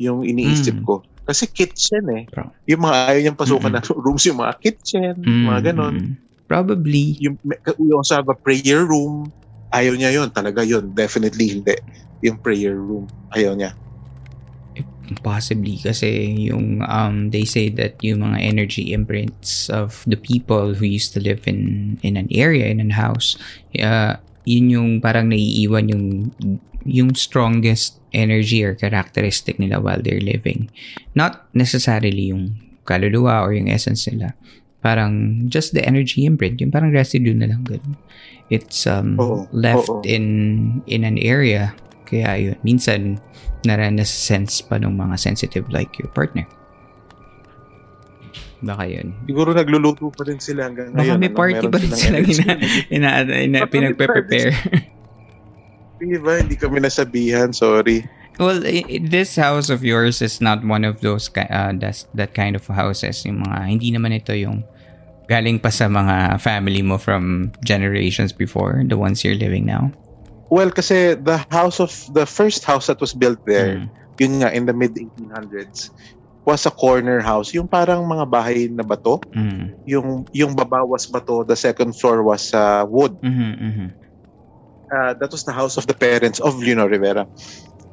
B: yung iniisip
A: Hmm.
B: ko. Kasi kitchen eh.
A: Bro.
B: Yung mga ayaw niyang pasukan
A: Mm-mm.
B: na rooms, yung mga kitchen,
A: Mm,
B: mga ganon.
A: Probably.
B: Yung, we also have a prayer room. ayaw niya yun, talaga yun. Definitely hindi. Yung prayer room, ayaw niya.
A: Possibly kasi yung um they say that yung mga energy imprints of the people who used to live in in an area in a house uh, yun yung parang naiiwan yung yung strongest energy or characteristic nila while they're living. Not necessarily yung kaluluwa or yung essence nila. Parang just the energy imprint, yung parang residue na lang ganun. It's um,
B: Oo,
A: left
B: oo.
A: in in an area. Kaya yun, minsan naranas-sense pa ng mga sensitive like your partner. Baka yun.
B: Siguro nagluluto pa rin sila hanggang
A: Baka
B: ngayon.
A: may
B: ano,
A: party pa rin
B: silang
A: ina, ina, ina,
B: Baka may
A: pinagpe-prepare.
B: Hindi ba? Hindi kami nasabihan. Sorry.
A: Well, this house of yours is not one of those ki- uh, that's, that kind of houses. Yung mga, hindi naman ito yung galing pa sa mga family mo from generations before, the ones you're living now.
B: Well, kasi the house of the first house that was built there,
A: Mm.
B: yun nga in the mid 1800s, was a corner house. Yung parang mga bahay na bato.
A: Mm.
B: Yung yung baba was bato, the second floor was uh, wood.
A: Mhm, mhm.
B: Uh, that was the house of the parents of Leonor Rivera.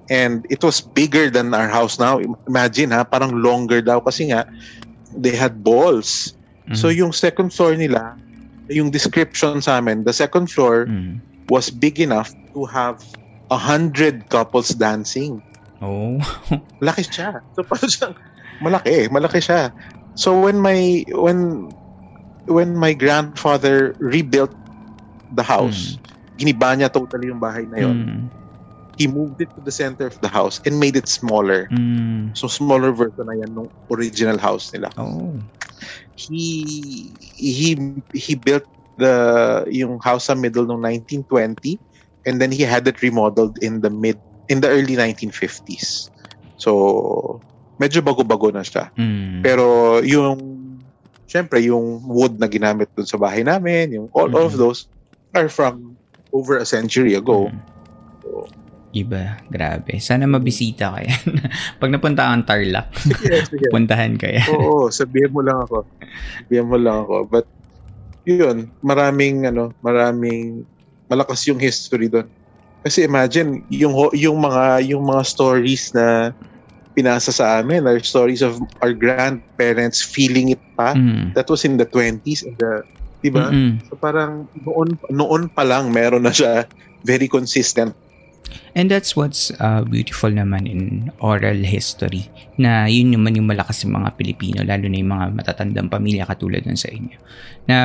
B: And it was bigger than our house now. Imagine ha, parang longer daw kasi nga they had balls.
A: Mhm.
B: So yung second floor nila, yung description sa amin, the second floor
A: Mm.
B: was big enough to have a hundred couples dancing.
A: Oh. <laughs>
B: Laki siya. So parang siyang malaki, malaki siya. So when my when when my grandfather rebuilt the house, giniba niya totally yung bahay na yon.
A: Mm.
B: He moved it to the center of the house and made it smaller.
A: Mm.
B: So smaller version na yan nung original house nila.
A: Oh.
B: He he he built the yung house sa middle ng 1920 and then he had it remodeled in the mid in the early 1950s. So medyo bago-bago na siya.
A: Mm.
B: Pero yung syempre yung wood na ginamit dun sa bahay namin, yung all, all of those are from over a century ago.
A: Mm. Iba, grabe. Sana mabisita ka yan. <laughs> Pag napunta kang Tarlac,
B: Sige, <laughs> sige.
A: puntahan ka yan.
B: Oo, sabihin mo lang ako. Sabihin mo lang ako. But yun, maraming ano, maraming malakas yung history doon. Kasi imagine yung yung mga yung mga stories na pinasa sa amin are stories of our grandparents feeling it pa.
A: Mm.
B: That was in the 20s and the 'di ba?
A: Mm-mm.
B: So parang noon noon pa lang meron na siya very consistent.
A: And that's what's uh, beautiful naman in oral history na yun naman yung malakas ng mga Pilipino lalo na yung mga matatandang pamilya katulad nun sa inyo na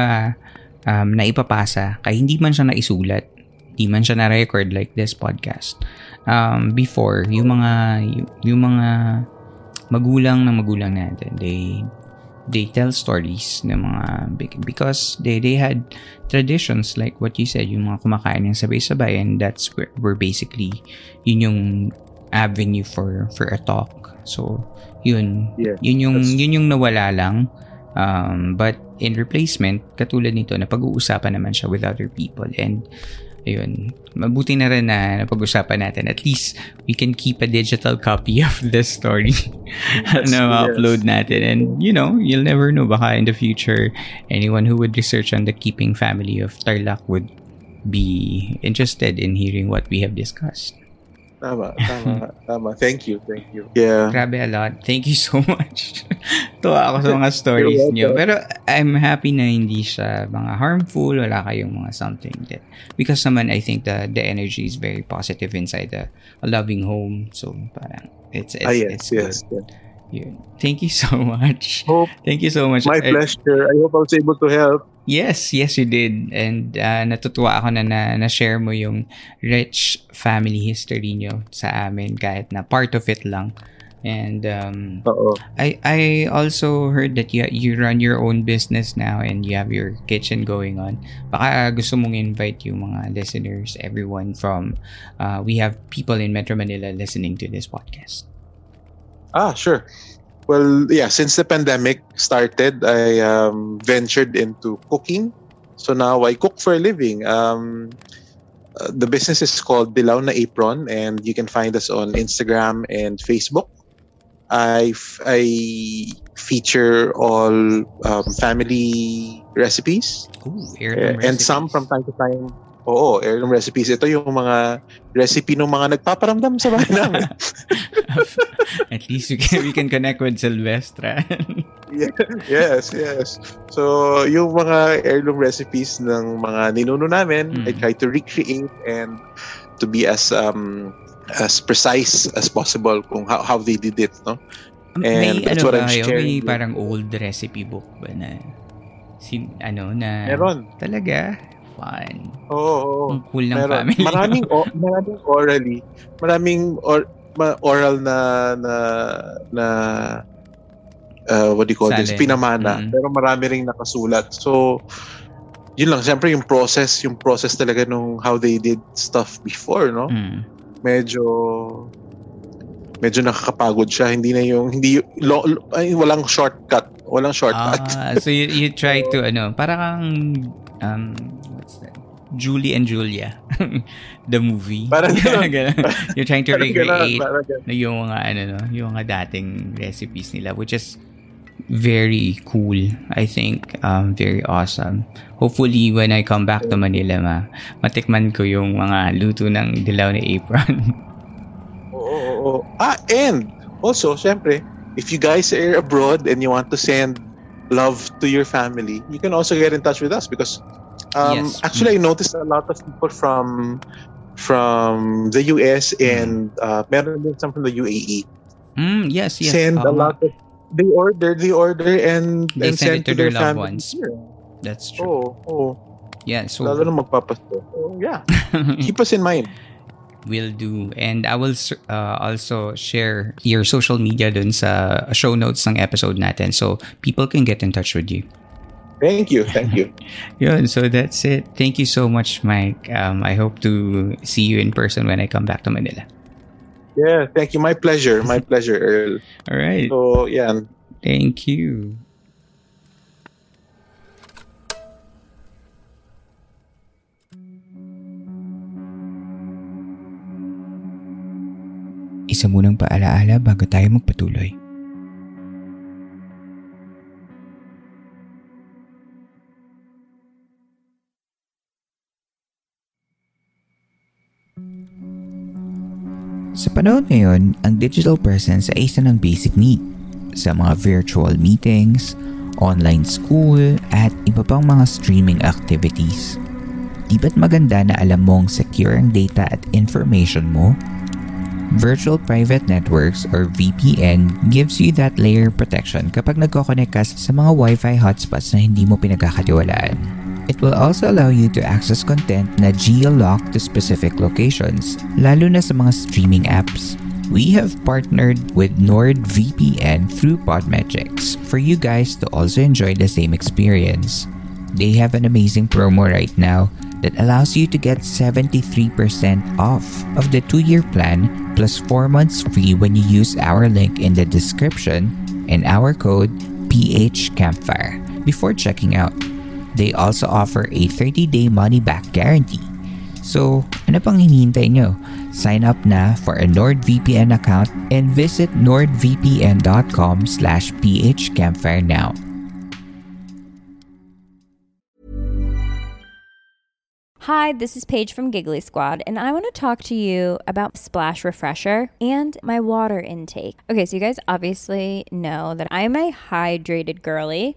A: um, naipapasa kaya hindi man siya naisulat hindi man siya na-record like this podcast. Um, before yung mga yung, yung mga magulang ng magulang natin they they tell stories ng mga bec- because they they had traditions like what you said yung mga kumakain ng sabay-sabay and that's where, where basically yun yung avenue for for a talk. So yun
B: Yeah,
A: yun yung
B: that's-
A: yun yung nawala lang. Um, but in replacement katulad nito na pag-uusapan naman siya with other people and ayun. Mabuti na rin na napag-usapan natin. At least we can keep a digital copy <laughs> of this story
B: Yes,
A: na
B: yes.
A: ma-upload natin. And you know you'll never know. Baka in the future anyone who would research on the keeping family of Tarlac would be interested in hearing what we have discussed
B: Tama, <laughs> tama, tama. Thank you, thank you. Yeah.
A: Grabe a lot. Thank you so <laughs> much. Tuwa ako sa mga stories niyo. Pero I'm happy na hindi siya mga harmful, wala kayong mga something that because naman I think the the energy is very positive inside a, a loving home. So parang it's it's,
B: ah, yes,
A: it's
B: yes,
A: good.
B: yes.
A: Yun. Thank you so <laughs> much.
B: Hope
A: Thank you so much.
B: my
A: Eh,
B: pleasure. I hope I was able to help.
A: Yes, yes you did. And uh, natutuwa ako na, na na-share mo yung rich family history nyo sa amin kahit na part of it lang. And um,
B: Oo.
A: I I also heard that you you run your own business now and you have your kitchen going on. Baka gusto mong invite yung mga listeners, everyone from uh, we have people in Metro Manila listening to this podcast.
B: Ah, sure. Well, yeah, since the pandemic started, I um, ventured into cooking. So now I cook for a living. Um, uh, the business is called Dilaw na Apron, and you can find us on Instagram and Facebook. I, f- I feature all um, family recipes
A: Ooh,
B: and some from time to time Oo, heirloom recipes. Ito yung mga recipe ng mga nagpaparamdam sa bahay namin. <laughs>
A: At least we can, we can connect with Silvestra. <laughs>
B: yes, yes. So, yung mga heirloom recipes ng mga ninuno namin,
A: Mm.
B: I try to recreate and to be as um as precise as possible kung how, how they did it, no?
A: may
B: And that's
A: ano
B: what
A: ba
B: I'm
A: kayo? May
B: sharing.
A: parang old recipe book ba na sin, ano na
B: Meron.
A: talaga fun.
B: Oo, oo.
A: Ang cool ng
B: Meron.
A: family.
B: Maraming o, maraming orally, maraming or, ma- oral na na na uh, what do you call this?
A: Salin.
B: Pinamana.
A: Mm.
B: Pero marami ring nakasulat. So yun lang, siyempre yung process, yung process talaga nung how they did stuff before, no?
A: Mm.
B: Medyo medyo nakakapagod siya. Hindi na yung hindi lo, lo- ay, walang shortcut. Walang shortcut.
A: Ah, so you, you try to <laughs> ano, para kang um? Julie and Julia. <laughs> The movie.
B: Parang <laughs> ganun.
A: You're trying to
B: Parang
A: recreate
B: parang ganun.
A: na yung mga ano no, yung mga dating recipes nila which is very cool. I think um very awesome. Hopefully when I come back to Manila ma matikman ko yung mga luto ng dilaw ni Apron. <laughs>
B: Oo, oo, oo. Ah, and also, syempre, if you guys are abroad and you want to send love to your family, you can also get in touch with us because um,
A: Yes.
B: actually I noticed a lot of people from from the US and uh, meron din some from the UAE
A: mm, yes, yes.
B: send
A: Oo
B: a lot of they order they order and
A: They
B: and
A: send
B: send,
A: to
B: to their,
A: their loved ones.
B: here.
A: That's true.
B: Oo, oo.
A: Yeah, so
B: Lalo na magpapasko. So, yeah. <laughs> Keep us in mind.
A: will do. And I will uh, also share your social media dun sa show notes ng episode natin so people can get in touch with you.
B: Thank you. Thank you. <laughs>
A: Yun, so that's it. Thank you so much, Mike. Um, I hope to see you in person when I come back to Manila.
B: Yeah, thank you. My pleasure. My <laughs> pleasure, Earl.
A: All right.
B: So, yeah.
A: Thank you. Isa munang paalaala bago tayo magpatuloy. Sa panahon ngayon, ang digital presence ay isa ng basic need sa mga virtual meetings, online school, at iba pang mga streaming activities. Di ba't maganda na alam mong secure ang data at information mo? Virtual Private Networks or VPN gives you that layer protection kapag nagkoconnect ka sa mga Wi-Fi hotspots na hindi mo pinagkakatiwalaan. It will also allow you to access content na geo-locked to specific locations, lalo na sa mga streaming apps. We have partnered with NordVPN through Podmetrics for you guys to also enjoy the same experience. They have an amazing promo right now that allows you to get 73% off of the two-year plan plus 4 months free when you use our link in the description and our code PHCampfire before checking out. They also offer a 30-day money-back guarantee. So, ano pang hinihintay nyo? Sign up na for a NordVPN account and visit nordvpn.com slash phcampfire now.
E: Hi, this is Paige from Giggly Squad, and I want to talk to you about Splash Refresher and my water intake. Okay, so you guys obviously know that I'm a hydrated girly,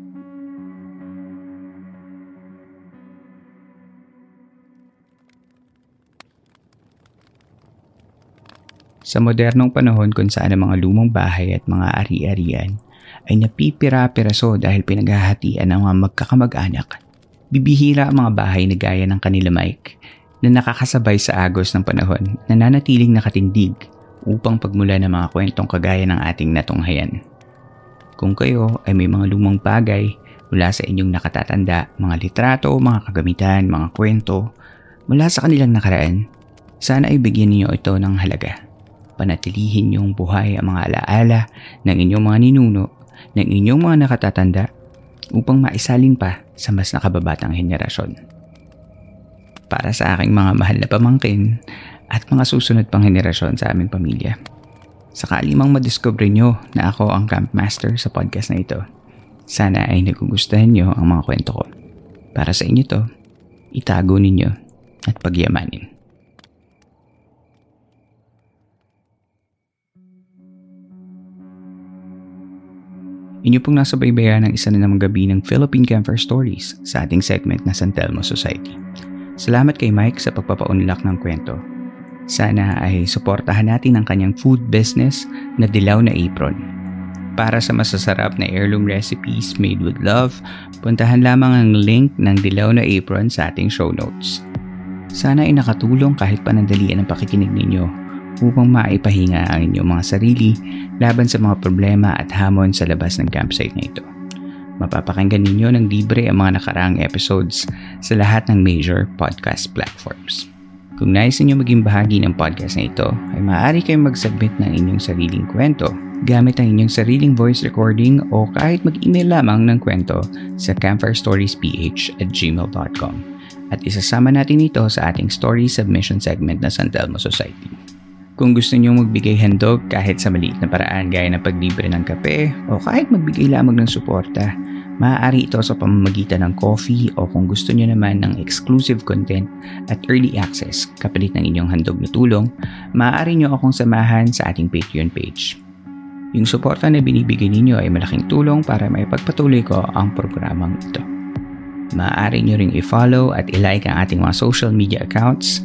A: Sa modernong panahon kung saan ang mga lumang bahay at mga ari-arian ay napipira-piraso dahil pinaghahatian ng mga magkakamag-anak. Bibihira ang mga bahay na gaya ng kanila Mike na nakakasabay sa agos ng panahon na nanatiling nakatindig upang pagmula ng mga kwentong kagaya ng ating natunghayan. Kung kayo ay may mga lumang bagay mula sa inyong nakatatanda, mga litrato, mga kagamitan, mga kwento, mula sa kanilang nakaraan, sana ay bigyan niyo ito ng halaga. Panatilihin niyong buhay ang mga alaala ng inyong mga ninuno, ng inyong mga nakatatanda upang maisalin pa sa mas nakababatang henerasyon. Para sa aking mga mahal na pamangkin at mga susunod pang henerasyon sa aming pamilya. Sakali mang madiscover nyo na ako ang camp master sa podcast na ito, sana ay nagugustuhan nyo ang mga kwento ko. Para sa inyo to, itago ninyo at pagyamanin. Inyo pong nasa baybayan ng isa na namang gabi ng Philippine Camper Stories sa ating segment na San Telmo Society. Salamat kay Mike sa pagpapaunlak ng kwento. Sana ay suportahan natin ang kanyang food business na Dilaw na Apron. Para sa masasarap na heirloom recipes made with love, puntahan lamang ang link ng Dilaw na Apron sa ating show notes. Sana ay nakatulong kahit panandalian ang pakikinig ninyo upang maipahinga ang inyong mga sarili laban sa mga problema at hamon sa labas ng campsite na ito. Mapapakinggan ninyo ng libre ang mga nakaraang episodes sa lahat ng major podcast platforms. Kung nais ninyo maging bahagi ng podcast na ito, ay maaari kayong mag-submit ng inyong sariling kwento gamit ang inyong sariling voice recording o kahit mag-email lamang ng kwento sa campfirestoriesph at gmail.com at isasama natin ito sa ating story submission segment na San Telmo Society. Kung gusto niyo magbigay handog kahit sa maliit na paraan gaya ng paglibre ng kape o kahit magbigay lamang ng suporta, maaari ito sa pamamagitan ng coffee o kung gusto niyo naman ng exclusive content at early access kapalit ng inyong handog na tulong, maaari niyo akong samahan sa ating Patreon page. Yung suporta na binibigay ninyo ay malaking tulong para maipagpatuloy ko ang programang ito. Maaari nyo ring i-follow at i-like ang ating mga social media accounts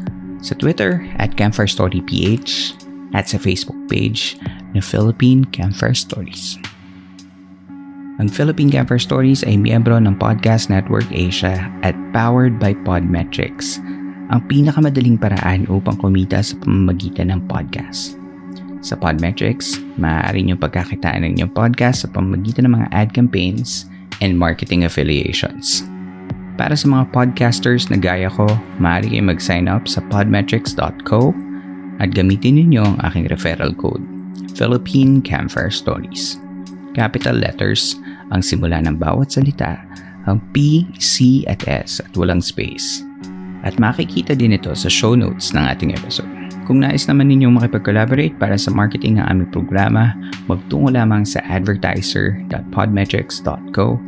A: sa Twitter at Campfire Story PH at sa Facebook page na Philippine Campfire Stories. Ang Philippine Campfire Stories ay miyembro ng Podcast Network Asia at powered by Podmetrics, ang pinakamadaling paraan upang kumita sa pamamagitan ng podcast. Sa Podmetrics, maaari niyong pagkakitaan ng inyong podcast sa pamamagitan ng mga ad campaigns and marketing affiliations. Para sa mga podcasters na gaya ko, maaari kayong mag-sign up sa podmetrics.co at gamitin ninyo ang aking referral code, Philippine Campfire Stories. Capital letters ang simula ng bawat salita, ang P, C at S at walang space. At makikita din ito sa show notes ng ating episode. Kung nais naman ninyong makipag-collaborate para sa marketing ng aming programa, magtungo lamang sa advertiser.podmetrics.co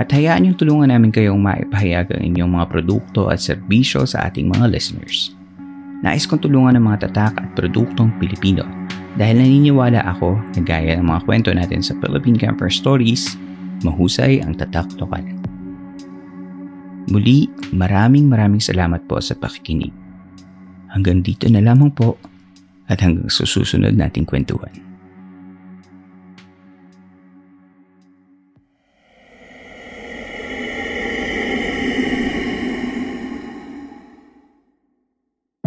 A: at hayaan niyong tulungan namin kayong maipahayag ang inyong mga produkto at serbisyo sa ating mga listeners. Nais kong tulungan ng mga tatak at produktong Pilipino dahil naniniwala ako na gaya ng mga kwento natin sa Philippine Camper Stories, mahusay ang tatak lokal. Muli, maraming maraming salamat po sa pakikinig. Hanggang dito na lamang po at hanggang susunod nating kwentuhan.